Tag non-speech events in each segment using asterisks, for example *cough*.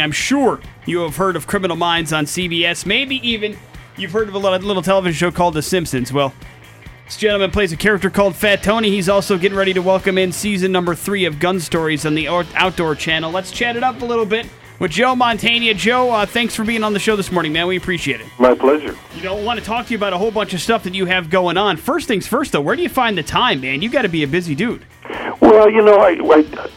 I'm sure you have heard of Criminal Minds on CBS. Maybe even you've heard of a little, television show called The Simpsons. Well, this gentleman plays a character called Fat Tony. He's also getting ready to welcome in season number three of Gun Stories on the Outdoor Channel. Let's chat it up a little bit with Joe Mantegna. Joe, uh, thanks for being on the show this morning, man. We appreciate it. My pleasure. You know, I want to talk to you about a whole bunch of stuff that you have going on. First things first, though, where do you find the time, man? You got to be a busy dude. Well, you know, I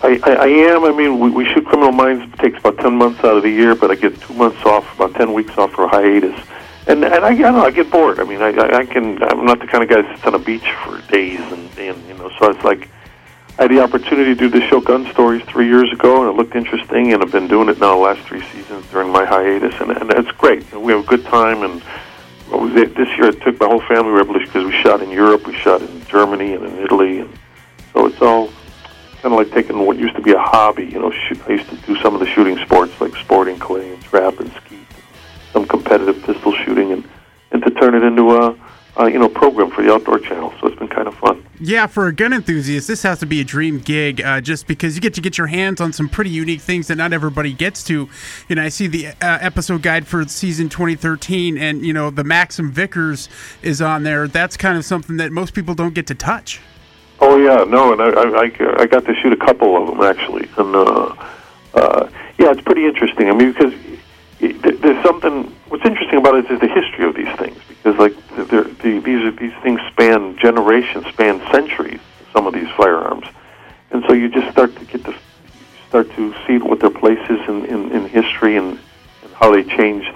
I, I, I am. I mean, we, we shoot Criminal Minds. It takes about ten months out of the year, but I get two months off, about ten weeks off for a hiatus and and I, I don't know, I get bored. I mean, I, I I can. I'm not the kind of guy that sits on a beach for days and and you know. So it's like I had the opportunity to do the show Gun Stories three years ago, and it looked interesting, and I've been doing it now the last three seasons during my hiatus, and and it's great. We have a good time, and this year? It took my whole family. We were because we shot in Europe, we shot in Germany and in Italy, and it's all kind of like taking what used to be a hobby. You know, shoot, I used to do some of the shooting sports like sporting clay and trap and skeet, some competitive pistol shooting and and to turn it into a, you know program for the outdoor channel. So it's been kind of fun. Yeah, for a gun enthusiast, this has to be a dream gig, uh, just because you get to get your hands on some pretty unique things that not everybody gets to. Know, I see the uh, episode guide for season 2013, and you know the Maxim Vickers is on there. That's kind of something that most people don't get to touch. Oh yeah, no, and I I, I got to shoot a couple of them actually, and uh, uh, yeah, it's pretty interesting. I mean, because there's something. What's interesting about it is the history of these things, because like the, these are, these things span generations, span centuries. Some of these firearms, and so you just start to get to start to see what their place is in, in, in history and, and how they changed,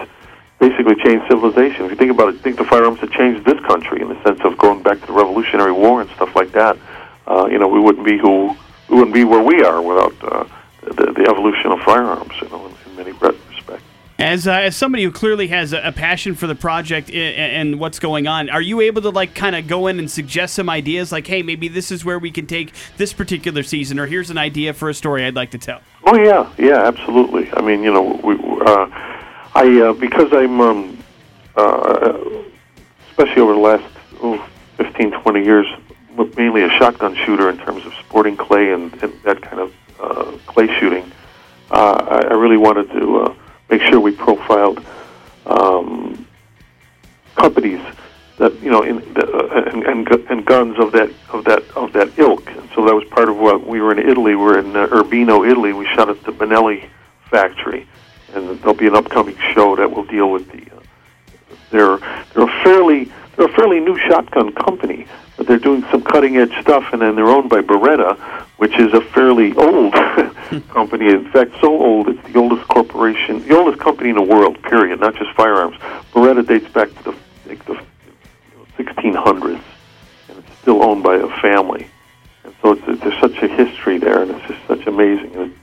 basically changed civilization. If you think about it, think the firearms that changed this country in the sense of going back to the Revolutionary War and stuff like that. Uh, you know, we wouldn't be who we wouldn't be where we are without uh, the, the evolution of firearms. You know, in, in many respects. as uh, as somebody who clearly has a, a passion for the project and, and what's going on, are you able to like kind of go in and suggest some ideas? Like, hey, maybe this is where we can take this particular season, or here's an idea for a story I'd like to tell. Oh yeah, yeah, absolutely. I mean, you know, we, uh, I uh, because I'm um, uh, especially over the last oh, 15, 20 years, mainly a shotgun shooter in terms of sporting clay and, and that kind of uh, clay shooting. Uh, I, I really wanted to. Uh, make sure we profiled um, companies that you know in the, uh, and, and and guns of that of that of that ilk. And so that was part of what we were in Italy. We are in uh, Urbino, Italy. We shot at the Benelli factory, and there'll be an upcoming show that will deal with the. Uh, they're they're a fairly they're a fairly new shotgun company, but they're doing some cutting edge stuff, and then they're owned by Beretta, which is a fairly old *laughs* company. In fact, so old it's the oldest corporation, the oldest company in the world. Period. Not just firearms. Beretta dates back to the like the 1600s, and it's still owned by a family. And so it's, there's such a history there, and it's just such amazing. And,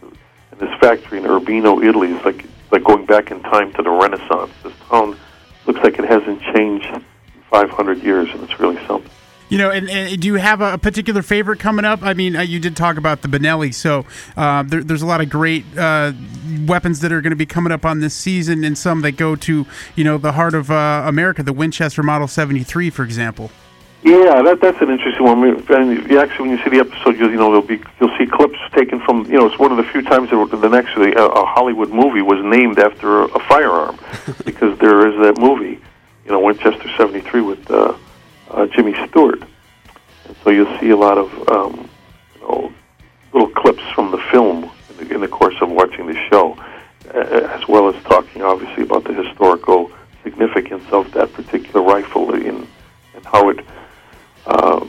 and this factory in Urbino, Italy, is like like going back in time to the Renaissance. This town looks like it hasn't changed 500 years, and it's really something. You know, and, and, do you have a, particular favorite coming up? I mean, uh, you did talk about the Benelli, so uh, there, there's a lot of great uh, weapons that are going to be coming up on this season, and some that go to you know the heart of uh, America, the Winchester Model 73, for example. Yeah, that that's an interesting one. And actually, when you see the episode, you'll, you know, there'll be you'll see clips taken from. You know, it's one of the few times that the next a, a Hollywood movie was named after a, a firearm, *laughs* because there is that movie you know, Winchester 73 with uh, uh, Jimmy Stewart. And so you'll see a lot of, um, you know, little clips from the film in the, in the course of watching the show, as well as talking, obviously, about the historical significance of that particular rifle and, and how it uh,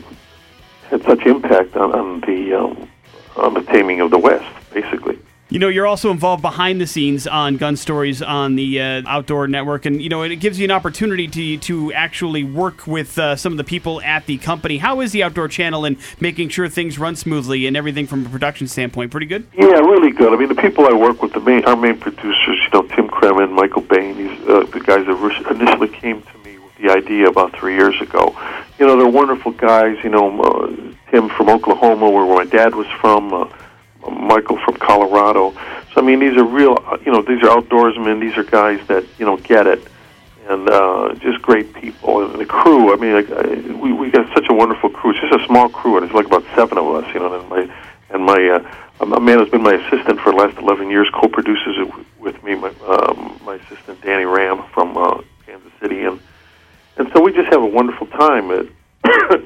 had such impact on, on the um, on the taming of the West, basically. You know, you're also involved behind the scenes on Gun Stories on the uh, Outdoor Network, and you know, it gives you an opportunity to to actually work with uh, some of the people at the company. How is the Outdoor Channel and making sure things run smoothly and everything from a production standpoint? Pretty good. Yeah, really good. I mean, the people I work with, the main our main producers, you know, Tim Kremen, Michael Bain, these uh, the guys that initially came to me with the idea about three years ago. You know, they're wonderful guys. You know, uh, Tim from Oklahoma, where my dad was from. Uh, Michael from Colorado. So I mean, these are real. You know, these are outdoorsmen. These are guys that you know get it, and uh, just great people. And the crew. I mean, like, uh, we we got such a wonderful crew. It's just a small crew, and it's like about seven of us. You know, and my and my uh, a man who's been my assistant for the last eleven years co-produces it with me, my, um, my assistant Danny Ram from uh, Kansas City, and and so we just have a wonderful time at,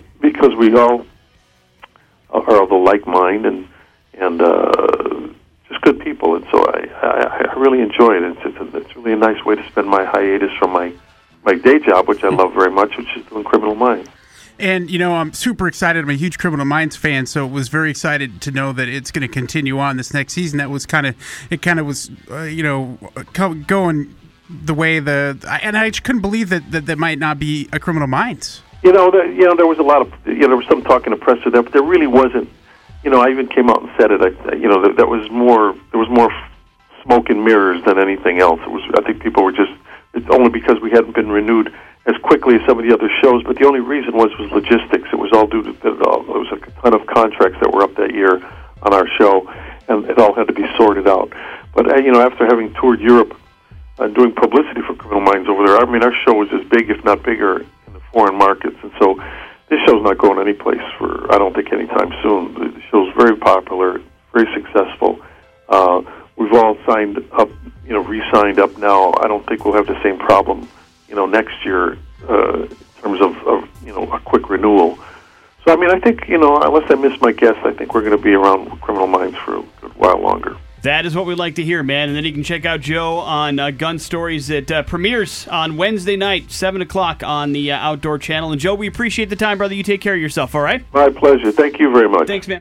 *coughs* because we all are of the like mind and and uh, just good people, and so I, I, I really enjoy it. It's, it's, a, it's really a nice way to spend my hiatus from my my day job, which I love very much, which is doing Criminal Minds. And you know, I'm super excited. I'm a huge Criminal Minds fan, so was very excited to know that it's going to continue on this next season. That was kind of it. Kind of was, uh, you know, going the way the and I couldn't believe that that, that might not be a Criminal Minds. You know, the, you know, there was a lot of you know, there was some talking to press to that, but there really wasn't. You know, I even came out and said it. I, you know, that, that was more. There was more smoke and mirrors than anything else. It was. I think people were just. It's only because we hadn't been renewed as quickly as some of the other shows. But the only reason was was logistics. It was all due to that. Uh, there was a ton of contracts that were up that year on our show, and it all had to be sorted out. But uh, you know, after having toured Europe uh, doing publicity for Criminal Minds over there, I mean, our show was as big, if not bigger, in the foreign markets, and so this show's not going anyplace for I don't think anytime soon. The show's very popular, very successful. Uh, we've all signed up, you know, re-signed up now. I don't think we'll have the same problem you know, next year uh, in terms of, of, you know, a quick renewal. So, I mean, I think, you know, unless I miss my guess, I think we're going to be around Criminal Minds for a good while longer. That is what we like to hear, man. And then you can check out Joe on uh, Gun Stories that uh, premieres on Wednesday night, 7 o'clock on the uh, Outdoor Channel. And Joe, we appreciate the time, brother. You take care of yourself, all right? My pleasure. Thank you very much. Thanks, man.